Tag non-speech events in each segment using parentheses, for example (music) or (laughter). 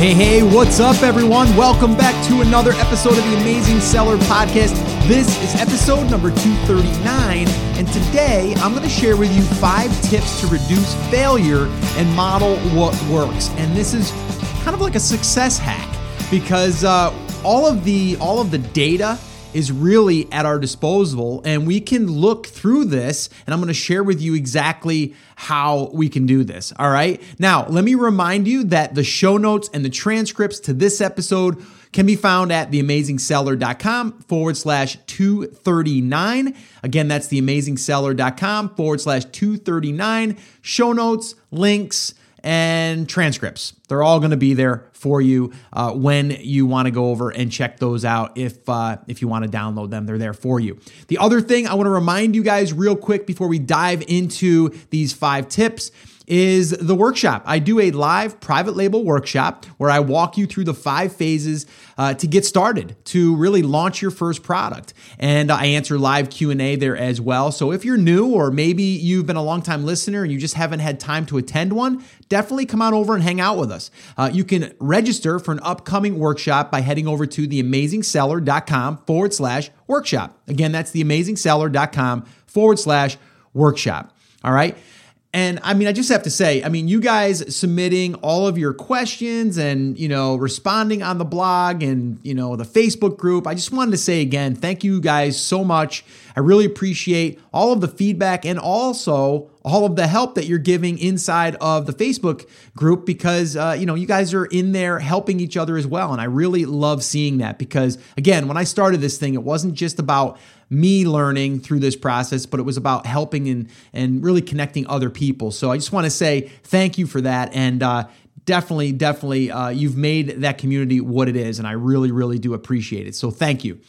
Hey, hey, what's up, everyone? Welcome back to another episode of the Amazing Seller Podcast. This is episode number 239, and today I'm going to share with you five tips to reduce failure and model what works. And this is kind of like a success hack because uh, all of the all of the data is really at our disposal and we can look through this and I'm going to share with you exactly how we can do this. All right. Now, let me remind you that the show notes and the transcripts to this episode can be found at theamazingseller.com forward slash 239. Again, that's theamazingseller.com forward slash 239. Show notes, links, and transcripts. They're all going to be there for you uh, when you want to go over and check those out. If uh, if you want to download them, they're there for you. The other thing I want to remind you guys real quick before we dive into these five tips is the workshop. I do a live private label workshop where I walk you through the five phases uh, to get started to really launch your first product, and I answer live Q and A there as well. So if you're new or maybe you've been a long time listener and you just haven't had time to attend one, definitely come on over and hang out with us. Uh, you can register for an upcoming workshop by heading over to theamazingseller.com forward slash workshop. Again, that's theamazingseller.com forward slash workshop. All right. And I mean, I just have to say, I mean, you guys submitting all of your questions and, you know, responding on the blog and, you know, the Facebook group. I just wanted to say again, thank you guys so much. I really appreciate all of the feedback and also all of the help that you're giving inside of the Facebook group because, uh, you know, you guys are in there helping each other as well. And I really love seeing that because, again, when I started this thing, it wasn't just about me learning through this process, but it was about helping and and really connecting other people. So I just want to say thank you for that, and uh, definitely, definitely, uh, you've made that community what it is, and I really, really do appreciate it. So thank you.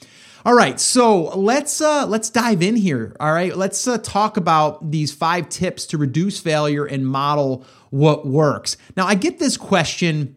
All right, so let's uh, let's dive in here. All right, let's uh, talk about these five tips to reduce failure and model what works. Now, I get this question.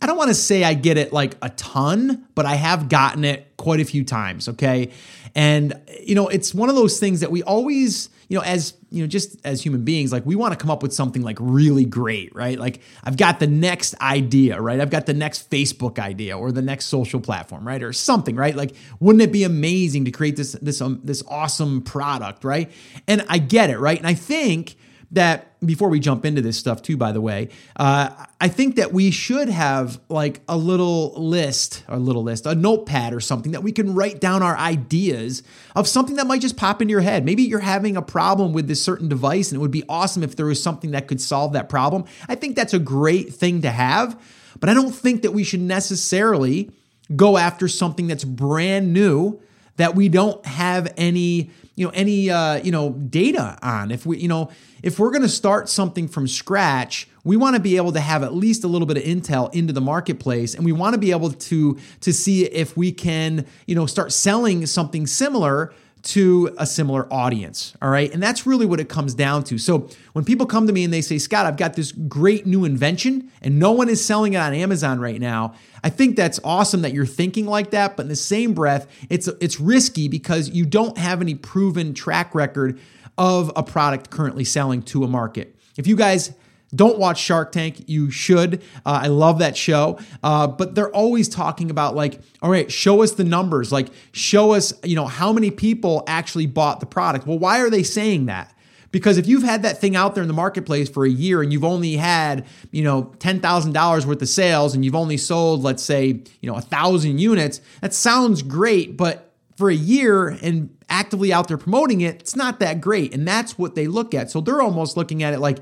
I don't want to say I get it like a ton, but I have gotten it quite a few times. Okay, and, you know, it's one of those things that we always, you know, as, you know, just as human beings, like we want to come up with something like really great, right? Like I've got the next idea, right? I've got the next Facebook idea or the next social platform, right? Or something, right? Like, wouldn't it be amazing to create this, this, um, this awesome product, right? And I get it, right? And I think, that before we jump into this stuff too by the way uh, i think that we should have like a little list a little list a notepad or something that we can write down our ideas of something that might just pop into your head. Maybe you're having a problem with this certain device and it would be awesome if there was something that could solve that problem. I think that's a great thing to have but i don't think that we should necessarily go after something that's brand new that we don't have any you know any uh, you know data on. If we you know if we're going to start something from scratch we want to be able to have at least a little bit of intel into the marketplace and we want to be able to to see if we can you know start selling something similar to a similar audience. All right. And that's really what it comes down to. So when people come to me and they say, Scott, I've got this great new invention and no one is selling it on Amazon right now. I think that's awesome that you're thinking like that. But in the same breath, it's, it's risky because you don't have any proven track record of a product currently selling to a market. If you guys don't watch Shark Tank. You should. Uh, I love that show. Uh, but they're always talking about like, all right, show us the numbers. Like, show us, you know, how many people actually bought the product. Well, why are they saying that? Because if you've had that thing out there in the marketplace for a year and you've only had, you know, $10,000 worth of sales and you've only sold, let's say, you know, a thousand units, that sounds great, but for a year and actively out there promoting it, it's not that great. And that's what they look at. So they're almost looking at it like,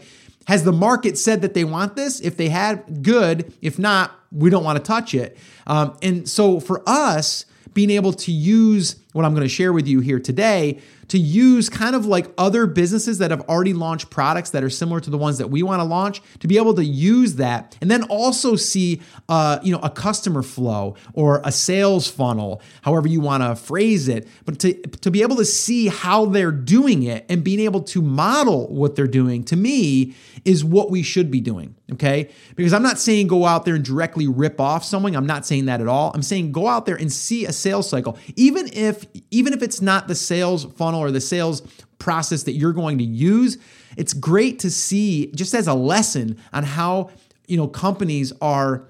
has the market said that they want this? If they had, good. If not, we don't want to touch it. Um, and so for us, being able to use what I'm going to share with you here today to use kind of like other businesses that have already launched products that are similar to the ones that we want to launch to be able to use that and then also see uh, you know a customer flow or a sales funnel however you want to phrase it but to, to be able to see how they're doing it and being able to model what they're doing to me is what we should be doing okay? Because i'm not saying go out there and directly rip off someone i'm not saying that at all. I'm saying go out there and see a sales cycle. Even if even if it's not the sales funnel or the sales process that you're going to use, it's great to see just as a lesson on how, you know, companies are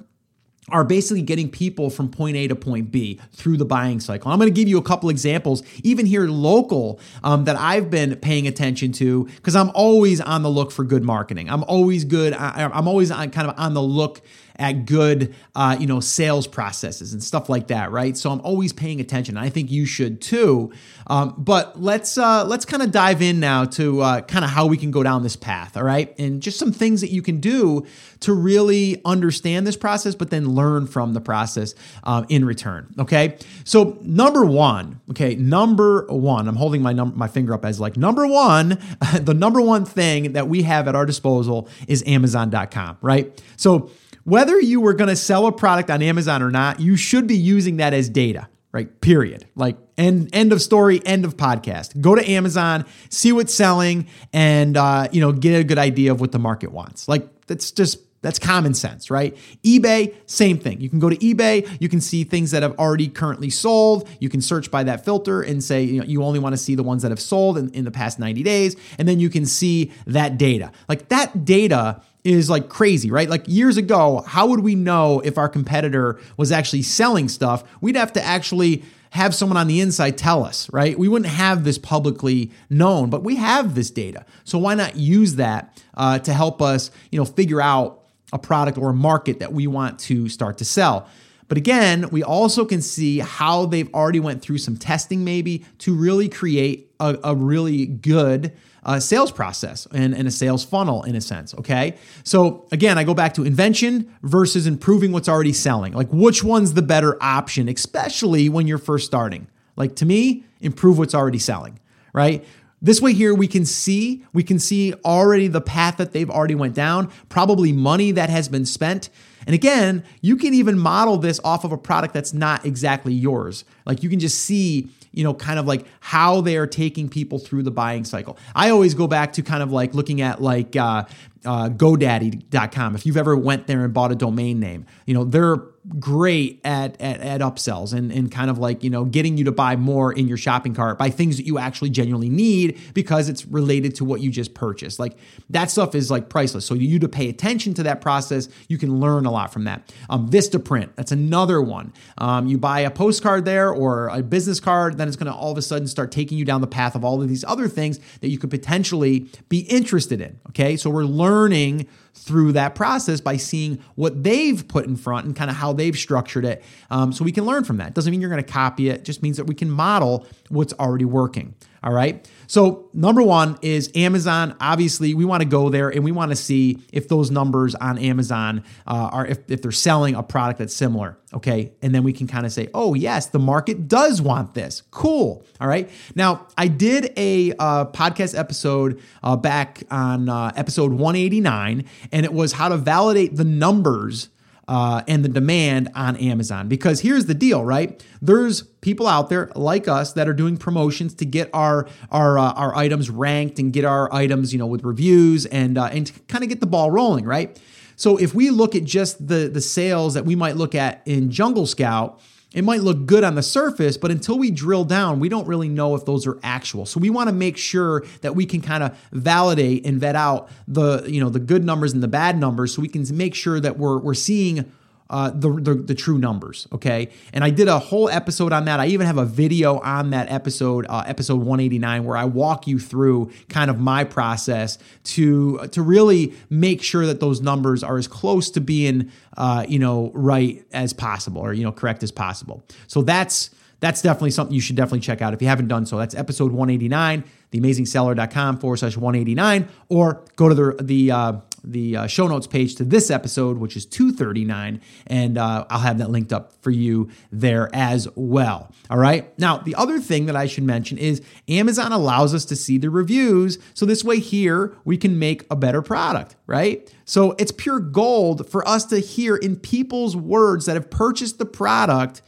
are basically getting people from point A to point B through the buying cycle. I'm going to give you a couple examples, even here local, um, that I've been paying attention to because I'm always on the look for good marketing. I'm always good. I, I'm always on, kind of on the look at good, uh, you know, sales processes and stuff like that, right? So I'm always paying attention. I think you should too. Um, but let's uh, let's kind of dive in now to uh, kind of how we can go down this path, all right? And just some things that you can do to really understand this process, but then learn from the process um, in return. Okay. So number one, okay, number one, I'm holding my num- my finger up as like number one. (laughs) the number one thing that we have at our disposal is Amazon.com, right? So whether you were going to sell a product on Amazon or not, you should be using that as data, right? Period. Like end end of story, end of podcast. Go to Amazon, see what's selling, and uh, you know get a good idea of what the market wants. Like that's just that's common sense, right? eBay, same thing. You can go to eBay, you can see things that have already currently sold. You can search by that filter and say, you know, you only want to see the ones that have sold in, in the past 90 days. And then you can see that data. Like that data is like crazy, right? Like years ago, how would we know if our competitor was actually selling stuff? We'd have to actually have someone on the inside tell us, right? We wouldn't have this publicly known, but we have this data. So why not use that uh, to help us, you know, figure out a product or a market that we want to start to sell? But again, we also can see how they've already went through some testing, maybe to really create a, a really good uh, sales process and, and a sales funnel in a sense. Okay. So again, I go back to invention versus improving what's already selling. Like, which one's the better option, especially when you're first starting? Like, to me, improve what's already selling, right? This way here we can see we can see already the path that they've already went down, probably money that has been spent. And again, you can even model this off of a product that's not exactly yours. Like you can just see you know, kind of like how they are taking people through the buying cycle. I always go back to kind of like looking at like uh, uh, GoDaddy.com. If you've ever went there and bought a domain name, you know, they're great at, at, at upsells and, and kind of like, you know, getting you to buy more in your shopping cart by things that you actually genuinely need because it's related to what you just purchased. Like that stuff is like priceless. So you to pay attention to that process, you can learn a lot from that. Um, Vistaprint, that's another one. Um, you buy a postcard there or a business card, then it's going to all of a sudden start taking you down the path of all of these other things that you could potentially be interested in. Okay. So we're learning through that process by seeing what they've put in front and kind of how they've structured it. Um, so we can learn from that. Doesn't mean you're going to copy it, just means that we can model what's already working. All right. So, number one is Amazon. Obviously, we want to go there and we want to see if those numbers on Amazon uh, are, if, if they're selling a product that's similar. Okay. And then we can kind of say, oh, yes, the market does want this. Cool. All right. Now, I did a uh, podcast episode uh, back on uh, episode 189, and it was how to validate the numbers uh, and the demand on Amazon. Because here's the deal, right? There's people out there like us that are doing promotions to get our our uh, our items ranked and get our items, you know, with reviews and uh, and kind of get the ball rolling, right? So if we look at just the the sales that we might look at in Jungle Scout it might look good on the surface, but until we drill down, we don't really know if those are actual. So we want to make sure that we can kind of validate and vet out the, you know, the good numbers and the bad numbers so we can make sure that we're we're seeing uh, the, the, the true numbers. Okay, and I did a whole episode on that. I even have a video on that episode, uh, episode 189, where I walk you through kind of my process to to really make sure that those numbers are as close to being uh, you know right as possible or you know correct as possible. So that's that's definitely something you should definitely check out if you haven't done so. That's episode 189, theamazingseller.com forward slash 189, or go to the the uh, the uh, show notes page to this episode, which is 239, and uh, I'll have that linked up for you there as well. All right. Now, the other thing that I should mention is Amazon allows us to see the reviews. So this way, here we can make a better product, right? So it's pure gold for us to hear in people's words that have purchased the product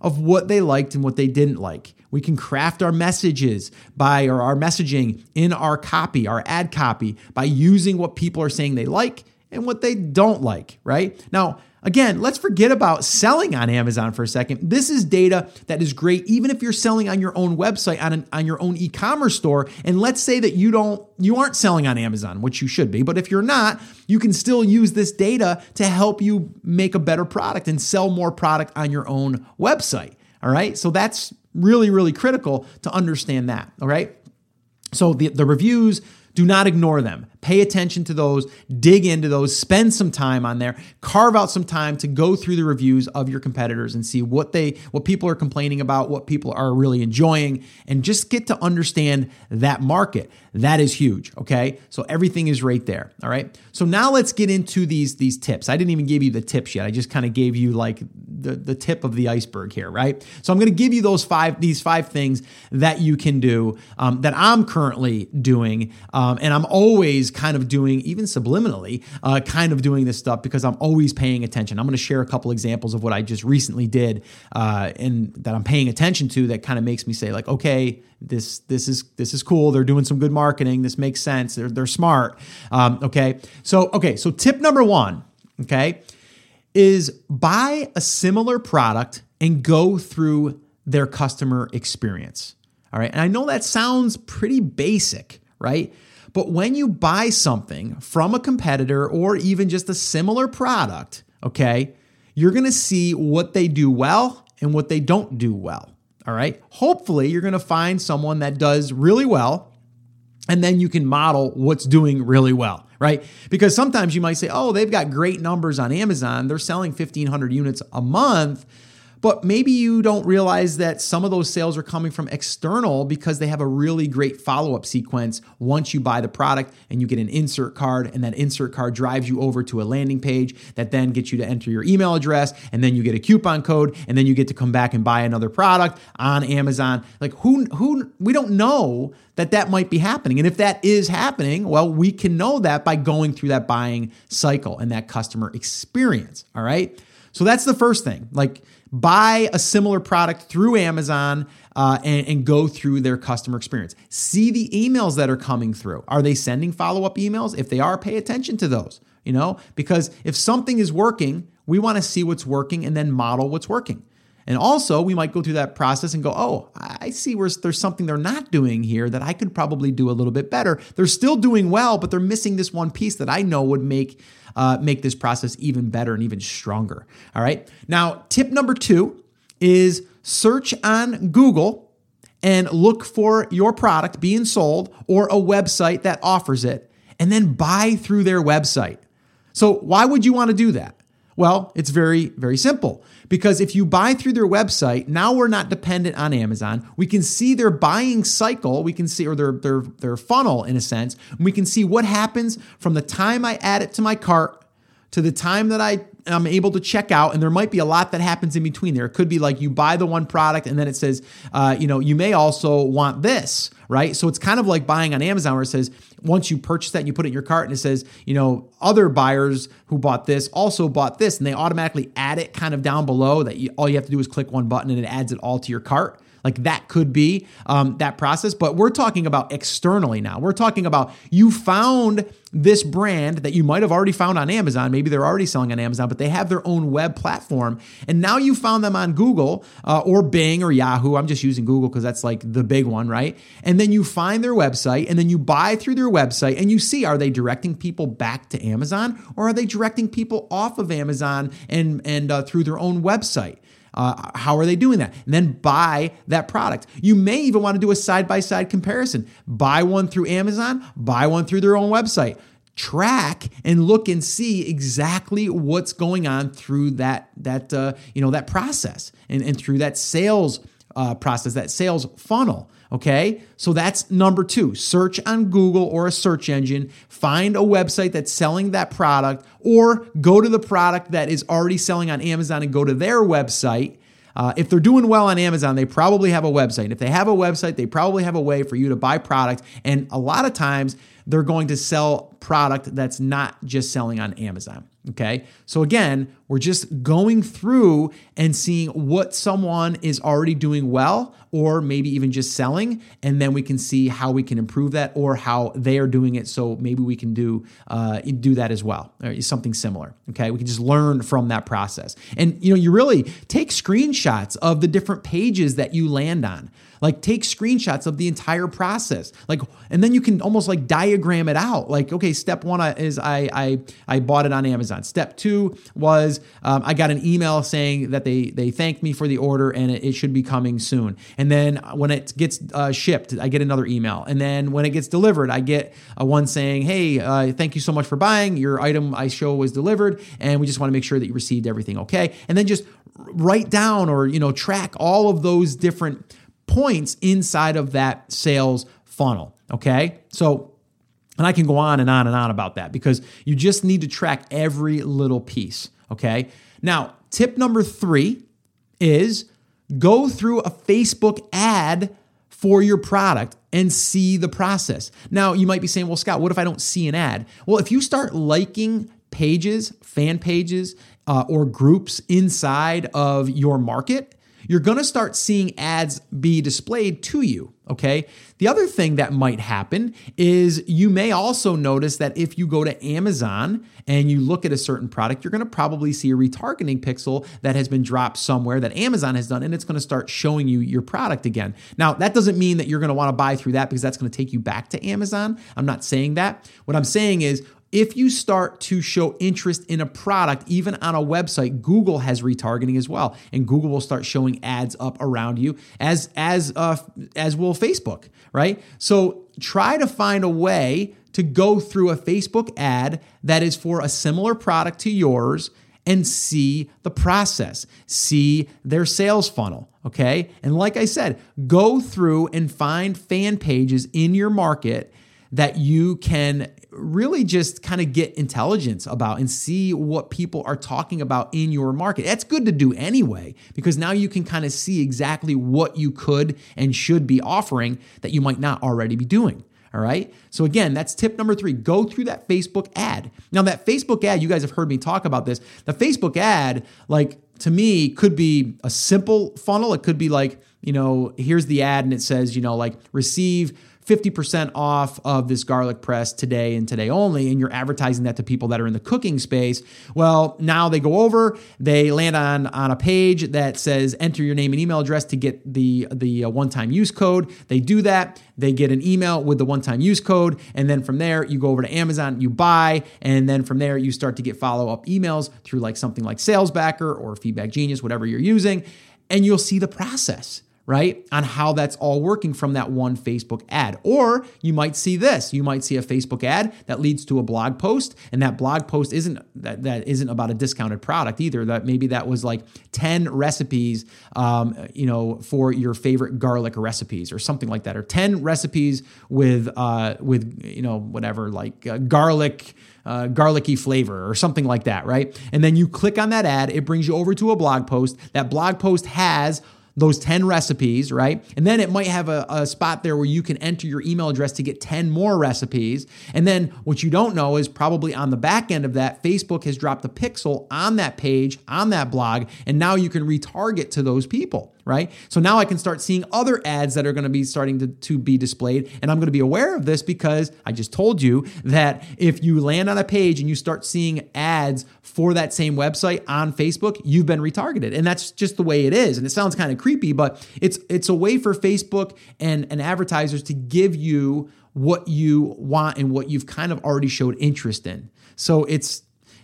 of what they liked and what they didn't like. We can craft our messages by or our messaging in our copy, our ad copy by using what people are saying they like and what they don't like, right? Now, Again, let's forget about selling on Amazon for a second. This is data that is great even if you're selling on your own website on an, on your own e-commerce store and let's say that you don't you aren't selling on Amazon, which you should be, but if you're not, you can still use this data to help you make a better product and sell more product on your own website. All right? So that's really really critical to understand that, all right? So the the reviews do not ignore them. Pay attention to those, dig into those, spend some time on there, carve out some time to go through the reviews of your competitors and see what they what people are complaining about, what people are really enjoying and just get to understand that market. That is huge, okay? So everything is right there, all right? So now let's get into these these tips. I didn't even give you the tips yet. I just kind of gave you like the the tip of the iceberg here, right? So I'm going to give you those five these five things that you can do um, that I'm currently doing, um, and I'm always kind of doing, even subliminally, uh, kind of doing this stuff because I'm always paying attention. I'm going to share a couple examples of what I just recently did uh, and that I'm paying attention to that kind of makes me say like, okay, this this is this is cool. They're doing some good marketing. This makes sense. They're they're smart. Um, okay, so okay, so tip number one, okay, is buy a similar product and go through their customer experience. All right, and I know that sounds pretty basic, right? But when you buy something from a competitor or even just a similar product, okay, you're gonna see what they do well and what they don't do well. All right. Hopefully, you're gonna find someone that does really well, and then you can model what's doing really well, right? Because sometimes you might say, oh, they've got great numbers on Amazon, they're selling 1,500 units a month but maybe you don't realize that some of those sales are coming from external because they have a really great follow up sequence once you buy the product and you get an insert card, and that insert card drives you over to a landing page that then gets you to enter your email address, and then you get a coupon code, and then you get to come back and buy another product on Amazon. Like, who, who, we don't know that that might be happening. And if that is happening, well, we can know that by going through that buying cycle and that customer experience. All right. So that's the first thing. Like, buy a similar product through Amazon uh, and, and, go through their customer experience. See the emails that are coming through. Are they sending follow up emails? If they are, pay attention to those, you know, because if something is working, we want to see what's working and then model what's working. And also, we might go through that process and go, oh, I see where there's something they're not doing here that I could probably do a little bit better. They're still doing well, but they're missing this one piece that I know would make uh, make this process even better and even stronger. All right. Now, tip number two is search on Google and look for your product being sold or a website that offers it, and then buy through their website. So, why would you want to do that? Well, it's very, very simple. Because if you buy through their website, now we're not dependent on Amazon. We can see their buying cycle, we can see, or their, their, their funnel in a sense, and we can see what happens from the time I add it to my cart to the time that I am able to check out. And there might be a lot that happens in between there. It could be like you buy the one product and then it says, uh, you know, you may also want this, right? So it's kind of like buying on Amazon where it says, once you purchase that and you put it in your cart and it says, you know, other buyers who bought this also bought this, and they automatically add it kind of down below that you, all you have to do is click one button and it adds it all to your cart. Like that could be um, that process, but we're talking about externally now. We're talking about you found this brand that you might have already found on Amazon. Maybe they're already selling on Amazon, but they have their own web platform. And now you found them on Google uh, or Bing or Yahoo. I'm just using Google because that's like the big one, right? And then you find their website and then you buy through their website and you see are they directing people back to Amazon or are they directing people off of Amazon and, and uh, through their own website? Uh, how are they doing that? And then buy that product. You may even want to do a side by side comparison. Buy one through Amazon, buy one through their own website. Track and look and see exactly what's going on through that that uh, you know that process and, and through that sales uh, process, that sales funnel. Okay, so that's number two. Search on Google or a search engine, find a website that's selling that product, or go to the product that is already selling on Amazon and go to their website. Uh, if they're doing well on Amazon, they probably have a website. And If they have a website, they probably have a way for you to buy product. And a lot of times, they're going to sell product that's not just selling on Amazon. Okay. So again, we're just going through and seeing what someone is already doing well, or maybe even just selling. And then we can see how we can improve that or how they are doing it. So maybe we can do, uh, do that as well, or something similar. Okay. We can just learn from that process. And, you know, you really take screenshots of the different pages that you land on. Like take screenshots of the entire process. Like, and then you can almost like diagram it out. Like, okay, step one is I I I bought it on Amazon. Step two was um, I got an email saying that they they thanked me for the order and it, it should be coming soon. And then when it gets uh, shipped, I get another email. And then when it gets delivered, I get a one saying, hey, uh, thank you so much for buying. Your item I show was delivered, and we just want to make sure that you received everything okay. And then just write down or you know track all of those different points inside of that sales funnel. Okay. So, and I can go on and on and on about that because you just need to track every little piece. Okay. Now, tip number three is go through a Facebook ad for your product and see the process. Now, you might be saying, well, Scott, what if I don't see an ad? Well, if you start liking pages, fan pages, uh, or groups inside of your market, you're going to start seeing ads be displayed to you. Okay. The other thing that might happen is you may also notice that if you go to Amazon and you look at a certain product, you're going to probably see a retargeting pixel that has been dropped somewhere that Amazon has done, and it's going to start showing you your product again. Now, that doesn't mean that you're going to want to buy through that because that's going to take you back to Amazon. I'm not saying that. What I'm saying is, if you start to show interest in a product, even on a website, Google has retargeting as well, and Google will start showing ads up around you, as as uh, as will Facebook, right? So try to find a way to go through a Facebook ad that is for a similar product to yours and see the process, see their sales funnel. Okay. And like I said, go through and find fan pages in your market that you can really just kind of get intelligence about and see what people are talking about in your market. That's good to do anyway, because now you can kind of see exactly what you could and should be offering that you might not already be doing. All right. So, again, that's tip number three go through that Facebook ad. Now, that Facebook ad, you guys have heard me talk about this. The Facebook ad, like to me, could be a simple funnel. It could be like, you know, here's the ad and it says, you know, like receive 50% off of this garlic press today and today only, and you're advertising that to people that are in the cooking space. Well, now they go over, they land on, on a page that says enter your name and email address to get the, the uh, one time use code. They do that, they get an email with the one time use code, and then from there, you go over to Amazon, you buy, and then from there, you start to get follow up emails through like something like SalesBacker or Feedback Genius, whatever you're using, and you'll see the process right? On how that's all working from that one Facebook ad. Or you might see this. You might see a Facebook ad that leads to a blog post and that blog post isn't that, that isn't about a discounted product either. That maybe that was like 10 recipes um, you know, for your favorite garlic recipes or something like that or 10 recipes with uh with you know whatever like uh, garlic uh, garlicky flavor or something like that, right? And then you click on that ad, it brings you over to a blog post. That blog post has those 10 recipes, right? And then it might have a, a, spot there where you can enter your email address to get 10 more recipes. And then what you don't know is probably on the back end of that, Facebook has dropped a pixel on that page, on that blog, and now you can retarget to those people right? So now I can start seeing other ads that are going to be starting to, to be displayed. And I'm going to be aware of this because I just told you that if you land on a page and you start seeing ads for that same website on Facebook, you've been retargeted. And that's just the way it is. And it sounds kind of creepy, but it's it's a way for Facebook and, and advertisers to give you what you want and what you've kind of already showed interest in. So it's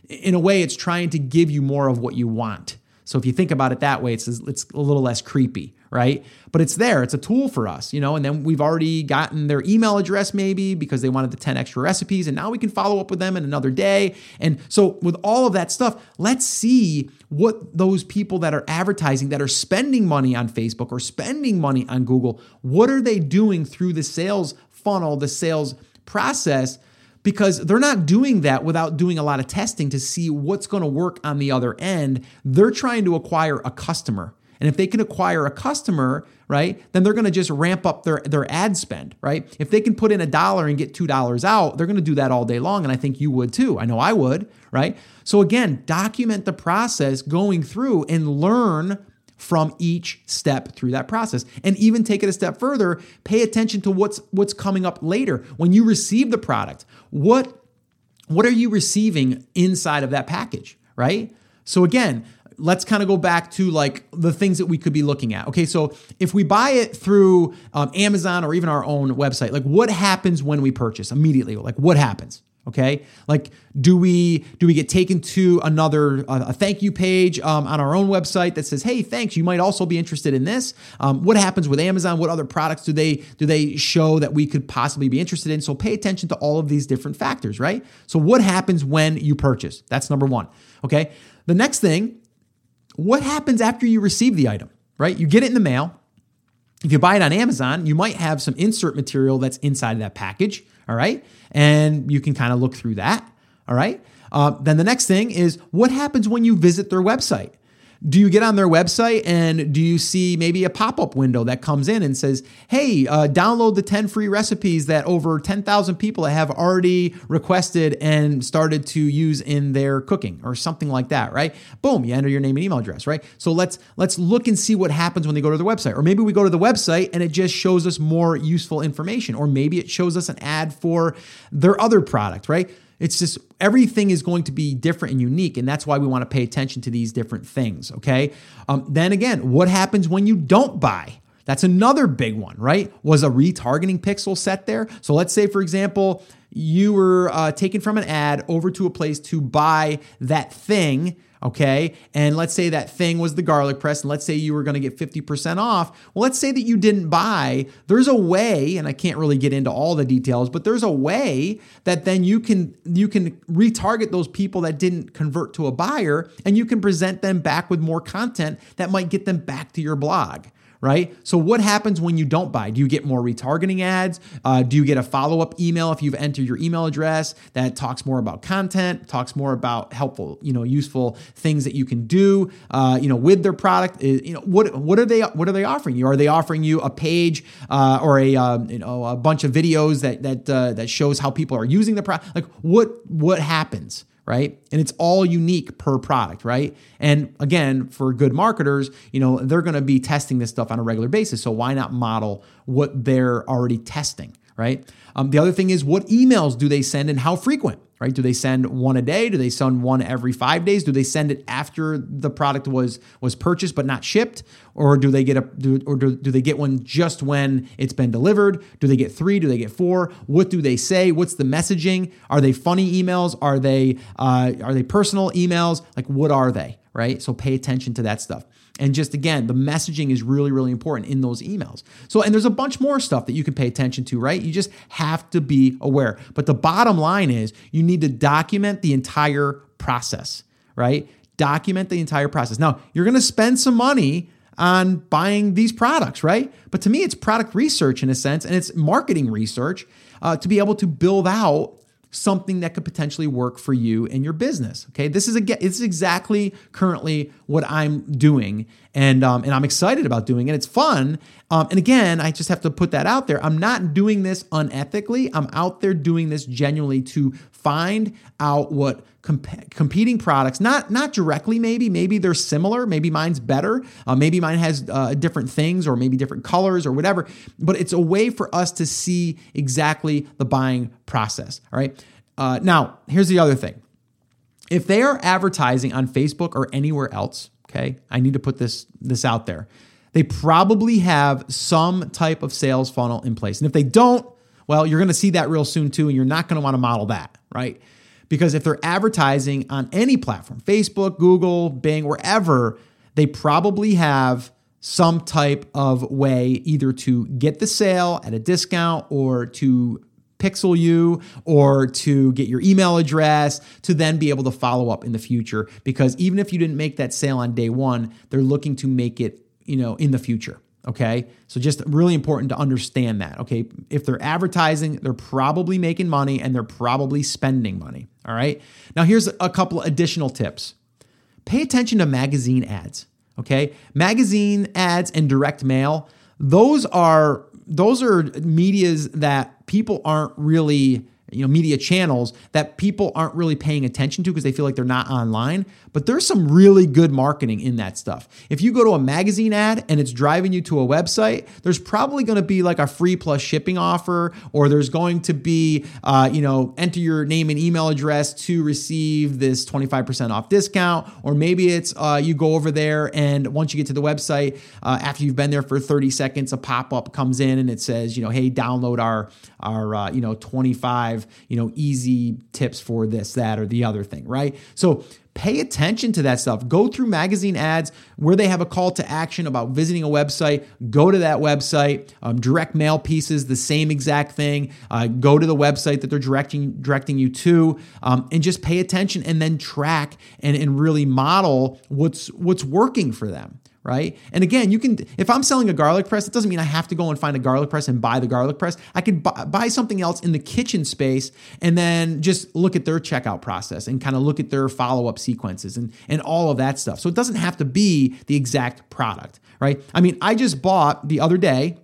in a way, it's trying to give you more of what you want. So if you think about it that way, it's it's a little less creepy, right? But it's there. It's a tool for us, you know. And then we've already gotten their email address maybe because they wanted the 10 extra recipes and now we can follow up with them in another day. And so with all of that stuff, let's see what those people that are advertising that are spending money on Facebook or spending money on Google, what are they doing through the sales funnel, the sales process because they're not doing that without doing a lot of testing to see what's going to work on the other end. They're trying to acquire a customer. And if they can acquire a customer, right, then they're going to just ramp up their, their ad spend, right? If they can put in a dollar and get $2 out, they're going to do that all day long. And I think you would too. I know I would, right? So again, document the process going through and learn from each step through that process and even take it a step further pay attention to what's what's coming up later when you receive the product what what are you receiving inside of that package right so again let's kind of go back to like the things that we could be looking at. Okay, so if we buy it through um, Amazon or even our own website, like what happens when we purchase immediately? Like what happens? Okay, like do we do we get taken to another uh, a thank you page um, on our own website that says, "Hey, thanks, you might also be interested in this." Um, what happens with Amazon? What other products do they do they show that we could possibly be interested in? So pay attention to all of these different factors, right? So what happens when you purchase? That's number one. Okay, the next thing what happens after you receive the item, right? You get it in the mail. If you buy it on Amazon, you might have some insert material that's inside of that package, all right? And you can kind of look through that, all right? Uh, then the next thing is what happens when you visit their website? Do you get on their website and do you see maybe a pop up window that comes in and says, hey, uh, download the 10 free recipes that over 10,000 people have already requested and started to use in their cooking or something like that, right? Boom, you enter your name and email address, right? So let's let's look and see what happens when they go to the website. Or maybe we go to the website and it just shows us more useful information. Or maybe it shows us an ad for their other product, right? It's just everything is going to be different and unique. And that's why we want to pay attention to these different things. Okay. Um, then again, what happens when you don't buy? That's another big one, right? Was a retargeting pixel set there? So let's say, for example, you were uh, taken from an ad over to a place to buy that thing okay? And let's say that thing was the garlic press, and let's say you were going to get 50% off. Well, let's say that you didn't buy. There's a way, and I can't really get into all the details, but there's a way that then you can you can retarget those people that didn't convert to a buyer, and you can present them back with more content that might get them back to your blog right? So, what happens when you don't buy? Do you get more retargeting ads? Uh, do you get a follow up email if you've entered your email address that talks more about content, talks more about helpful, you know, useful things that you can do, uh, you know, with their product? You know, what what are they what are they offering you? Are they offering you a page uh, or a uh, you know a bunch of videos that that uh, that shows how people are using the product? Like, what what happens? Right? And it's all unique per product, right? And again, for good marketers, you know, they're going to be testing this stuff on a regular basis. So why not model what they're already testing, right? Um, the other thing is what emails do they send and how frequent? Right? Do they send one a day? Do they send one every five days? Do they send it after the product was was purchased but not shipped, or do they get a do, or do, do they get one just when it's been delivered? Do they get three? Do they get four? What do they say? What's the messaging? Are they funny emails? Are they uh, are they personal emails? Like what are they? Right. So pay attention to that stuff. And just again, the messaging is really, really important in those emails. So, and there's a bunch more stuff that you can pay attention to, right? You just have to be aware. But the bottom line is you need to document the entire process, right? Document the entire process. Now, you're going to spend some money on buying these products, right? But to me, it's product research in a sense, and it's marketing research uh, to be able to build out something that could potentially work for you and your business. Okay, this is a this is exactly currently what I'm doing, and um, and I'm excited about doing it. It's fun, um, and again, I just have to put that out there. I'm not doing this unethically. I'm out there doing this genuinely to find out what comp- competing products, not not directly, maybe maybe they're similar. Maybe mine's better. Uh, maybe mine has uh, different things, or maybe different colors, or whatever. But it's a way for us to see exactly the buying process. All right. Uh, now, here's the other thing. If they are advertising on Facebook or anywhere else, okay, I need to put this this out there. They probably have some type of sales funnel in place, and if they don't, well, you're going to see that real soon too, and you're not going to want to model that, right? Because if they're advertising on any platform, Facebook, Google, Bing, wherever, they probably have some type of way either to get the sale at a discount or to pixel you or to get your email address to then be able to follow up in the future. Because even if you didn't make that sale on day 1 they're looking to make it you know in the future Okay. So just really important to understand that. Okay. If they're advertising, they're probably making money and they're probably spending money. All right. Now, here's a couple additional tips pay attention to magazine ads. Okay. Magazine ads and direct mail, those are those are medias that people aren't really you know media channels that people aren't really paying attention to because they feel like they're not online but there's some really good marketing in that stuff. If you go to a magazine ad and it's driving you to a website there's probably going to be like a free plus shipping offer or there's going to be uh, you know enter your name and email address to receive this 25% off discount or maybe it's uh, you go over there and once you get to the website uh, after you've been there for 30 seconds a pop-up comes in and it says you know hey download our our uh, you know 25 five, you know, easy tips for this, that, or the other thing, right? So pay attention to that stuff. Go through magazine ads where they have a call to action about visiting a website. Go to that website. Um, direct mail pieces, the same exact thing. Uh, go to the website that they're directing directing you to, um, and just pay attention and then track and, and really model what's what's working for them right? And again, you can, if I'm selling a garlic press, it doesn't mean I have to go and find a garlic press and buy the garlic press. I could buy, buy something else in the kitchen space and then just look at their checkout process and kind of look at their follow up sequences and, and all of that stuff. So it doesn't have to be the exact product, right? I mean, I just bought the other day,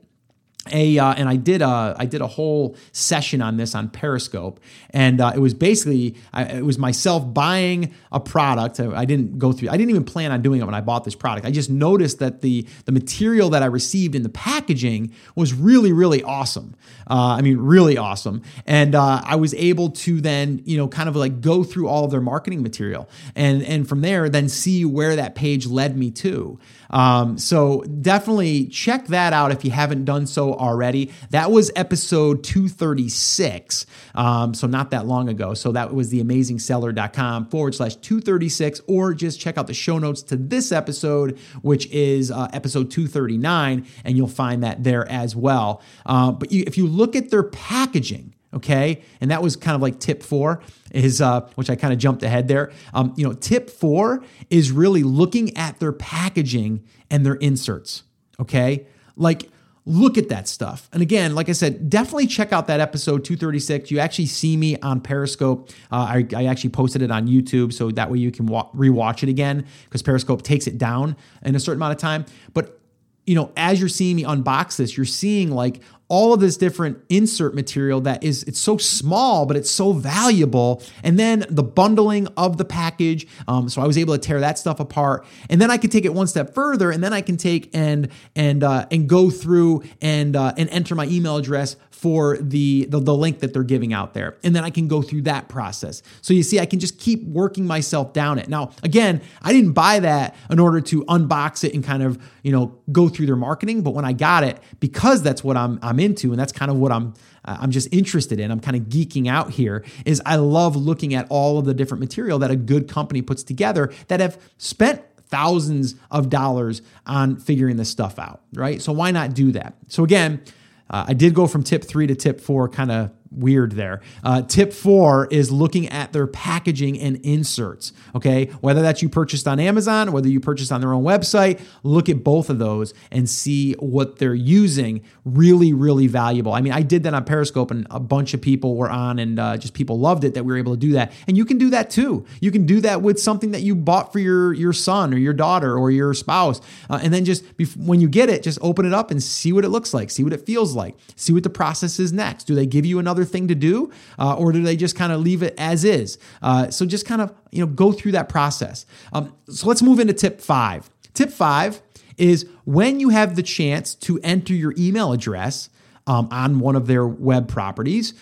a uh, and I did a I did a whole session on this on Periscope, and uh, it was basically I, it was myself buying a product. I, I, didn't go through. I didn't even plan on doing it when I bought this product. I just noticed that the the material that I received in the packaging was really really awesome. Uh, I mean, really awesome, and uh, I was able to then you know kind of like go through all of their marketing material, and and from there then see where that page led me to. Um, so definitely check that out if you haven't done so already. That was episode 236. Um, so not that long ago. So that was theamazingseller.com forward slash 236, or just check out the show notes to this episode, which is uh, episode 239, and you'll find that there as well. Uh, but you, if you look at their packaging, okay? And that was kind of like tip four is uh, which i kind of jumped ahead there. Um, you know tip four is really looking at their packaging and their inserts okay? Like look at that stuff. And again like i said definitely check out that episode 236 you actually see me on periscope. Uh, I, I, actually posted it on youtube so that way you can wa- rewatch it again because periscope takes it down in a certain amount of time. But you know, as you're seeing me unbox this, you're seeing like all of this different insert material that is it's so small but it's so valuable. And then the bundling of the package um, so i was able to tear that stuff apart. And then i could take it one step further and then i can take and and uh, and go through and uh, and enter my email address for the, the the link that they're giving out there. And then i can go through that process. So you see i can just keep working myself down it. Now again i didn't buy that in order to unbox it and kind of you know go through their marketing but when i got it because that's what i'm, I'm into and that's kind of what i'm i'm just interested in. I'm kind of geeking out here is i love looking at all of the different material that a good company puts together that have spent thousands of dollars on figuring this stuff out right? So why not do that? So again uh, I did go from tip three to tip four, kind of weird there. Uh, tip four is looking at their packaging and inserts. Okay, whether that's you purchased on Amazon, whether you purchased on their own website, look at both of those and see what they're using. Really, really valuable. I mean, I did that on Periscope, and a bunch of people were on, and uh, just people loved it that we were able to do that. And you can do that too. You can do that with something that you bought for your your son or your daughter or your spouse, uh, and then just when you get it, just open it up and see what it looks like, see what it feels like, see what the process is next. Do they give you another thing to do, uh, or do they just kind of leave it as is? Uh, so just kind of you know go through that process. Um, so let's move into tip five. Tip five is when you have the chance to enter your email address um, on one of their web properties,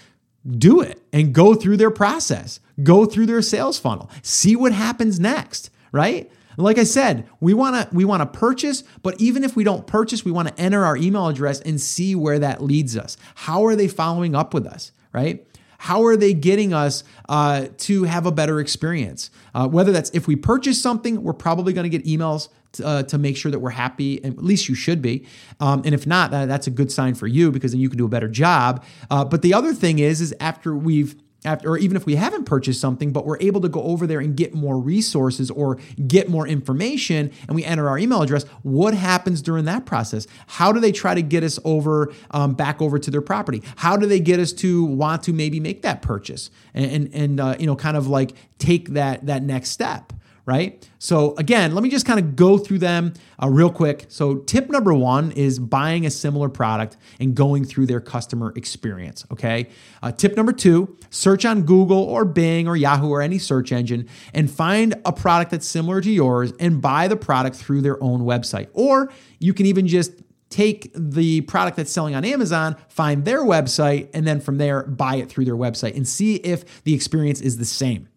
do it and go through their process, go through their sales funnel, see what happens next, right? Like I said, we want to we want to purchase, but even if we don't purchase, we want to enter our email address and see where that leads us. How are they following up with us, right? How are they getting us uh, to have a better experience? Uh, whether that's if we purchase something, we're probably going to get emails to, uh, to, make sure that we're happy, at least you should be. Um, and if not, that, that's a good sign for you because then you can do a better job. Uh, but the other thing is, is after we've after, or even if we haven't purchased something, but we're able to go over there and get more resources or get more information and we enter our email address, what happens during that process? How do they try to get us over, um, back over to their property? How do they get us to want to maybe make that purchase and, and, and uh, you know, kind of like take that, that next step? Right? So, again, let me just kind of go through them uh, real quick. So, tip number one is buying a similar product and going through their customer experience, okay? Uh, tip number two search on Google or Bing or Yahoo or any search engine and find a product that's similar to yours and buy the product through their own website. Or you can even just take the product that's selling on Amazon, find their website, and then from there, buy it through their website and see if the experience is the same.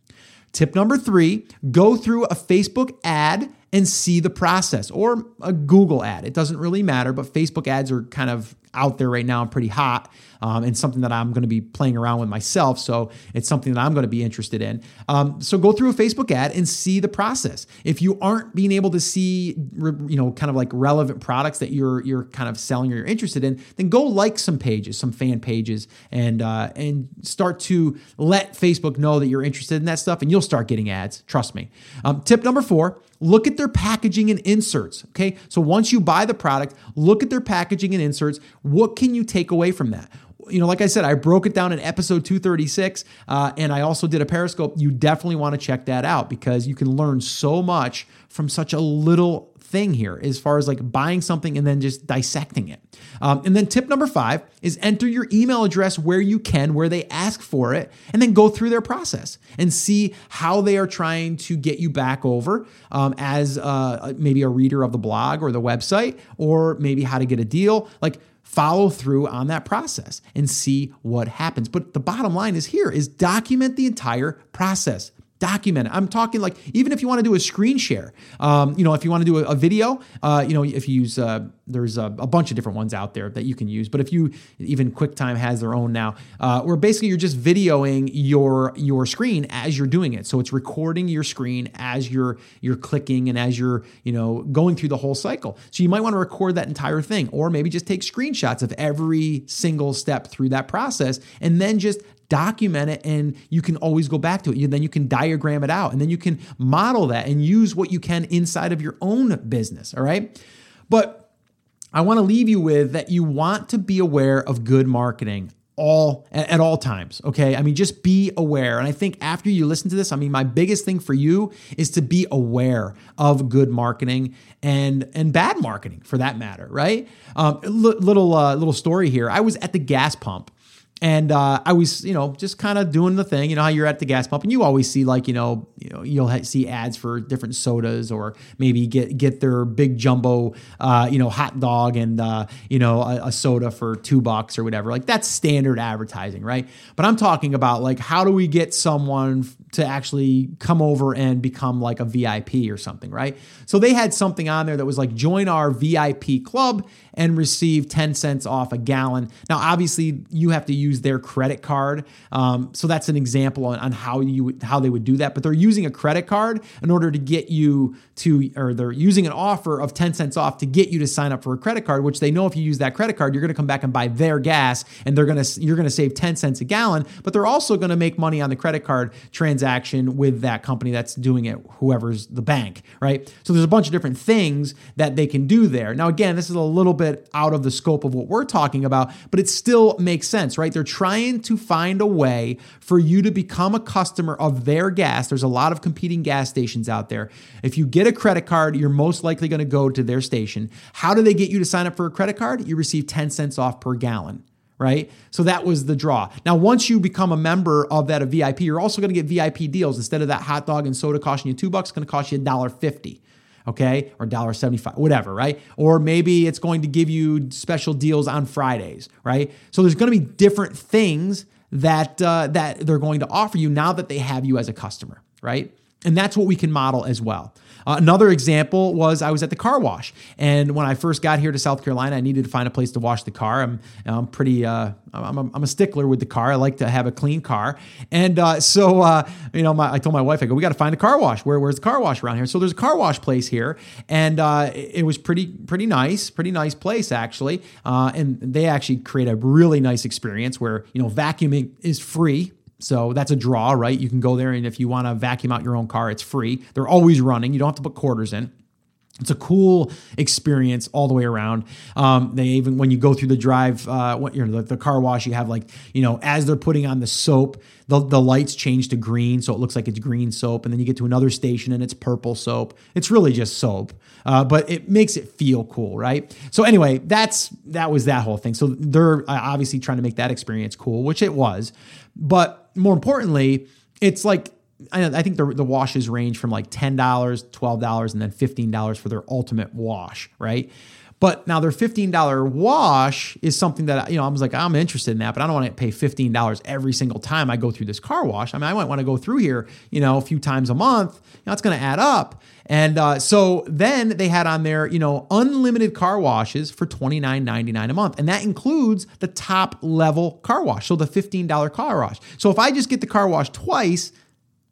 Tip number three go through a Facebook ad and see the process or a Google ad. It doesn't really matter, but Facebook ads are kind of out there right now and pretty hot um, and something that I'm going to be playing around with myself. So it's something that I'm going to be interested in. Um, so go through a Facebook ad and see the process. If you aren't being able to see, you know, kind of like relevant products that you're you're kind of selling or you're interested in, then go like some pages, some fan pages, and uh, and start to let Facebook know that you're interested in that stuff, and you'll start getting ads. Trust me. Um, tip number four Look at their packaging and inserts. Okay. So once you buy the product, look at their packaging and inserts. What can you take away from that? you know, like I said, I broke it down in episode 236, uh, and I also did a Periscope. You definitely want to check that out because you can learn so much from such a little thing here as far as like buying something and then just dissecting it. Um, and then tip number five is enter your email address where you can, where they ask for it, and then go through their process and see how they are trying to get you back over um, as uh, maybe a reader of the blog or the website, or maybe how to get a deal. Like, follow through on that process and see what happens. But the bottom line is here is document the entire process document it. I'm talking like even if you want to do a screen share, um, you know, if you want to do a, a video, uh, you know, if you use uh, there's a, a, bunch of different ones out there that you can use. But if you even QuickTime has their own now, uh, where basically you're just videoing your your screen as you're doing it. So it's recording your screen as you're you're clicking and as you're you know going through the whole cycle. So you might want to record that entire thing, or maybe just take screenshots of every single step through that process, and then just document it and you can always go back to it. You, then you can diagram it out and then you can model that and use what you can inside of your own business. All right. But I want to leave you with that you want to be aware of good marketing all at, all times okay i mean just be aware and i think after you listen to this i mean my biggest thing for you is to be aware of good marketing and and bad marketing for that matter right um, little uh, little story here i was at the gas pump and uh, I was, you know, just kind of doing the thing. You know how you're at the gas pump, and you always see like, you know, you know, you'll ha- see ads for different sodas, or maybe get get their big jumbo, uh, you know, hot dog and uh, you know a, a, soda for two bucks or whatever. Like that's standard advertising, right? But I'm talking about like how do we get someone to actually come over and become like a VIP or something, right? So they had something on there that was like join our VIP club and receive 10 cents off a gallon. Now, obviously, you have to use their credit card. Um, so that's an example on, on how you how they would do that. But they're using a credit card in order to get you to, or they're using an offer of 10 cents off to get you to sign up for a credit card, which they know if you use that credit card, you're going to come back and buy their gas and they're going to, you're going to save 10 cents a gallon, but they're also going to make money on the credit card transaction with that company that's doing it, whoever's the bank, right? So there's a bunch of different things that they can do there. Now, again, this is a little bit out of the scope of what we're talking about, but it still makes sense, right? They're trying to find a way for you to become a customer of their gas. There's a lot of competing gas stations out there. If you get a credit card, you're most likely going to go to their station. How do they get you to sign up for a credit card? You receive 10 cents off per gallon right? So that was the draw. Now, once you become a member of that a VIP, you're also going to get VIP deals. Instead of that hot dog and soda costing you two bucks, it's going to cost you a dollar fifty, okay, or dollar seventy-five, whatever, right? Or maybe it's going to give you special deals on Fridays, right? So there's going to be different things that uh, that they're going to offer you now that they have you as a customer, right? And that's what we can model as well. Uh, another example was I was at the car wash, and when I first got here to South Carolina, I needed to find a place to wash the car. I'm, I'm pretty, uh, I'm, a, I'm a stickler with the car. I like to have a clean car, and uh, so uh, you know, my, I told my wife, I go, we got to find a car wash. Where, where's the car wash around here? So there's a car wash place here, and uh, it, was pretty, pretty nice, pretty nice place actually, uh, and they actually create a really nice experience where you know vacuuming is free so that's a draw, right? You can go there, and if you want to vacuum out your own car, it's free. They're always running. You don't have to put quarters in. It's a cool experience all the way around. Um, they even when you go through the drive, uh, you know, the, the, car wash, you have like you know as they're putting on the soap, the, the lights change to green, so it looks like it's green soap, and then you get to another station and it's purple soap. It's really just soap, uh, but it makes it feel cool, right? So anyway, that's that was that whole thing. So they're uh, obviously trying to make that experience cool, which it was, but more importantly, it's like I think the, the washes range from like $10, $12, and then $15 for their ultimate wash, right? But now their $15 wash is something that, you know, I was like, I'm interested in that, but I don't want to pay $15 every single time I go through this car wash. I mean, I might want to go through here, you know, a few times a month. You know, it's going to add up. And uh, so then they had on there, you know, unlimited car washes for $29.99 a month. And that includes the top level car wash. So the $15 car wash. So if I just get the car wash twice,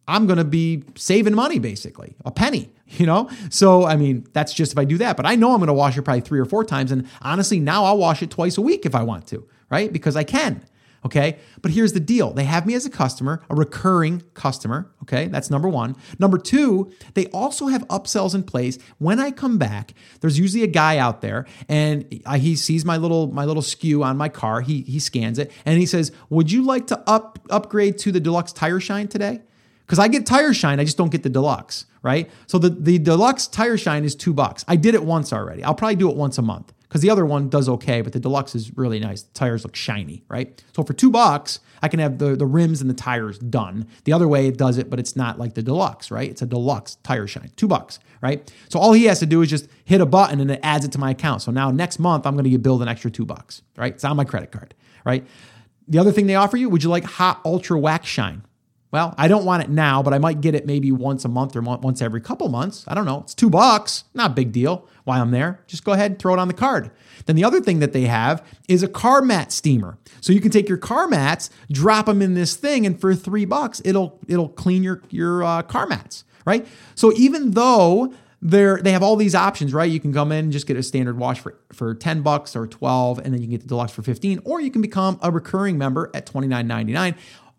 I'm going to be saving money basically, a penny, (laughs) you know? So, I mean, that's just if I do that. But I know I'm going to wash it probably three or four times. And honestly, now I'll wash it twice a week if I want to, right? Because I can. Okay. But here's the deal they have me as a customer, a recurring customer. Okay. That's number one. Number two, they also have upsells in place. When I come back, there's usually a guy out there and he sees my little, my little skew on my car. He, he scans it and he says, Would you like to up, upgrade to the deluxe tire shine today? Because I get tire shine, I just don't get the deluxe, right? So the, the deluxe tire shine is two bucks. I did it once already. I'll probably do it once a month because the other one does okay, but the deluxe is really nice. The tires look shiny, right? So for two bucks, I can have the, the rims and the tires done. The other way it does it, but it's not like the deluxe, right? It's a deluxe tire shine, two bucks, right? So all he has to do is just hit a button and it adds it to my account. So now next month, I'm going to billed an extra two bucks, right? It's on my credit card, right? The other thing they offer you, would you like hot ultra wax shine? Well, I don't want it now, but I might get it maybe once a month or once every couple months. I don't know. It's two bucks, not a big deal. Why I'm there, just go ahead and throw it on the card. Then the other thing that they have is a car mat steamer. So you can take your car mats, drop them in this thing, and for three bucks, it'll it'll clean your your uh, car mats, right? So even though they're they have all these options, right? You can come in and just get a standard wash for, for 10 bucks or 12, and then you can get the deluxe for 15, or you can become a recurring member at $29.99.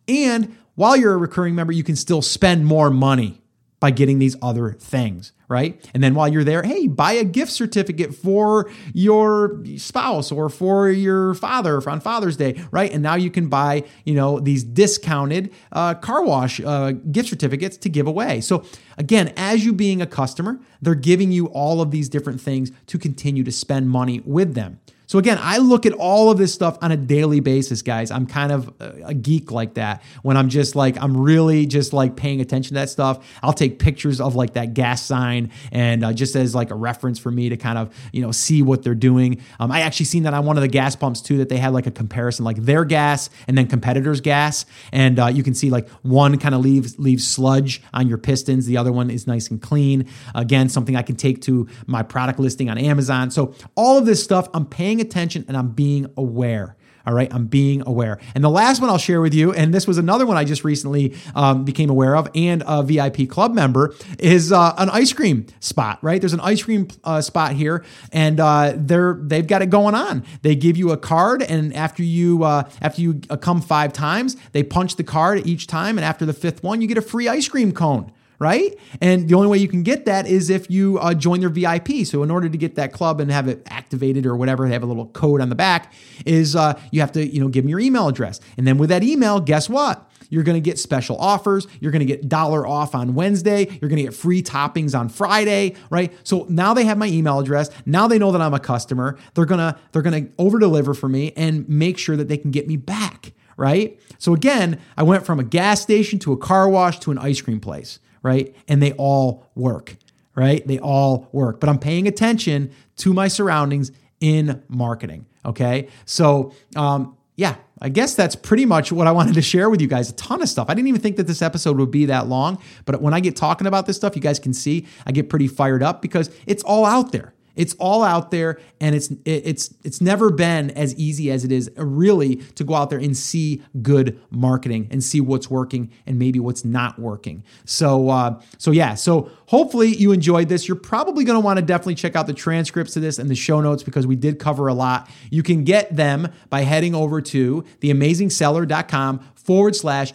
And while you're a recurring member, you can still spend more money by getting these other things, right? And then while you're there, hey, buy a gift certificate for your spouse or for your father on Father's Day, right? And now you can buy, you know, these discounted uh, car wash uh, gift certificates to give away. So again, as you being a customer, they're giving you all of these different things to continue to spend money with them. So again, I look at all of this stuff on a daily basis, guys. I'm kind of a geek like that. When I'm just like I'm really just like paying attention to that stuff. I'll take pictures of like that gas sign and uh, just as like a reference for me to kind of you know see what they're doing. Um, I actually seen that on one of the gas pumps too that they had like a comparison like their gas and then competitors' gas, and uh, you can see like one kind of leaves leaves sludge on your pistons, the other one is nice and clean. Again, something I can take to my product listing on Amazon. So all of this stuff I'm paying paying attention and I'm being aware. All right, I'm being aware. And the last one I'll share with you, and this was another one I just recently um, became aware of, and a VIP club member is uh, an ice cream spot. Right, there's an ice cream uh, spot here, and uh, they're they've got it going on. They give you a card, and after you uh, after you uh, come five times, they punch the card each time, and after the fifth one, you get a free ice cream cone right? And the only way you can get that is if you uh, join their VIP. So in order to get that club and have it activated or whatever, they have a little code on the back. Is uh, you have to you know give them your email address, and then with that email, guess what? You're going to get special offers. You're going to get dollar off on Wednesday. You're going to get free toppings on Friday, right? So now they have my email address. Now they know that I'm a customer. They're going to they're going to over deliver for me and make sure that they can get me back, right? So again, I went from a gas station to a car wash to an ice cream place right? And they all work, right? They all work. But I'm paying attention to my surroundings in marketing. Okay. So, um, yeah, I guess that's pretty much what I wanted to share with you guys. A ton of stuff. I didn't even think that this episode would be that long, but when I get talking about this stuff, you guys can see I get pretty fired up because it's all out there. It's all out there, and it's it's it's never been as easy as it is really to go out there and see good marketing and see what's working and maybe what's not working. So uh, so yeah, so hopefully you enjoyed this. You're probably going to want to definitely check out the transcripts of this and the show notes because we did cover a lot. You can get them by heading over to theamazingseller.com forward slash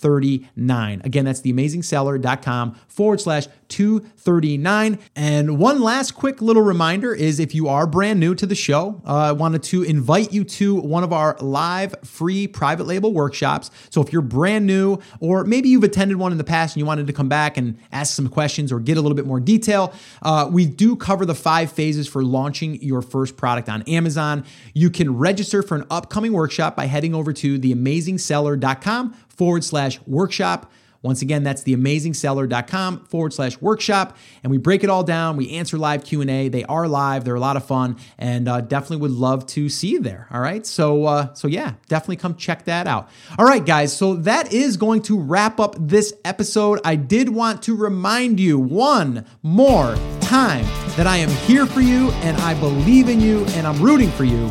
239. Again, that's theamazingseller.com forward slash 239. And one last quick little reminder is if you are brand new to the show, uh, I wanted to invite you to one of our live free private label workshops. So if you're brand new, or maybe you've attended one in the past and you wanted to come back and ask some questions or get a little bit more detail, uh, we do cover the five phases for launching your first product on Amazon. You can register for an upcoming workshop by heading over to theamazingseller.com forward slash workshop. Once again, that's theamazingseller.com forward slash workshop. And we break it all down. We answer live Q&A. They are live. They're a lot of fun and uh, definitely would love to see you there. All right. So, uh, so yeah, definitely come check that out. All right, guys. So that is going to wrap up this episode. I did want to remind you one more time that I am here for you and I believe in you and I'm rooting for you.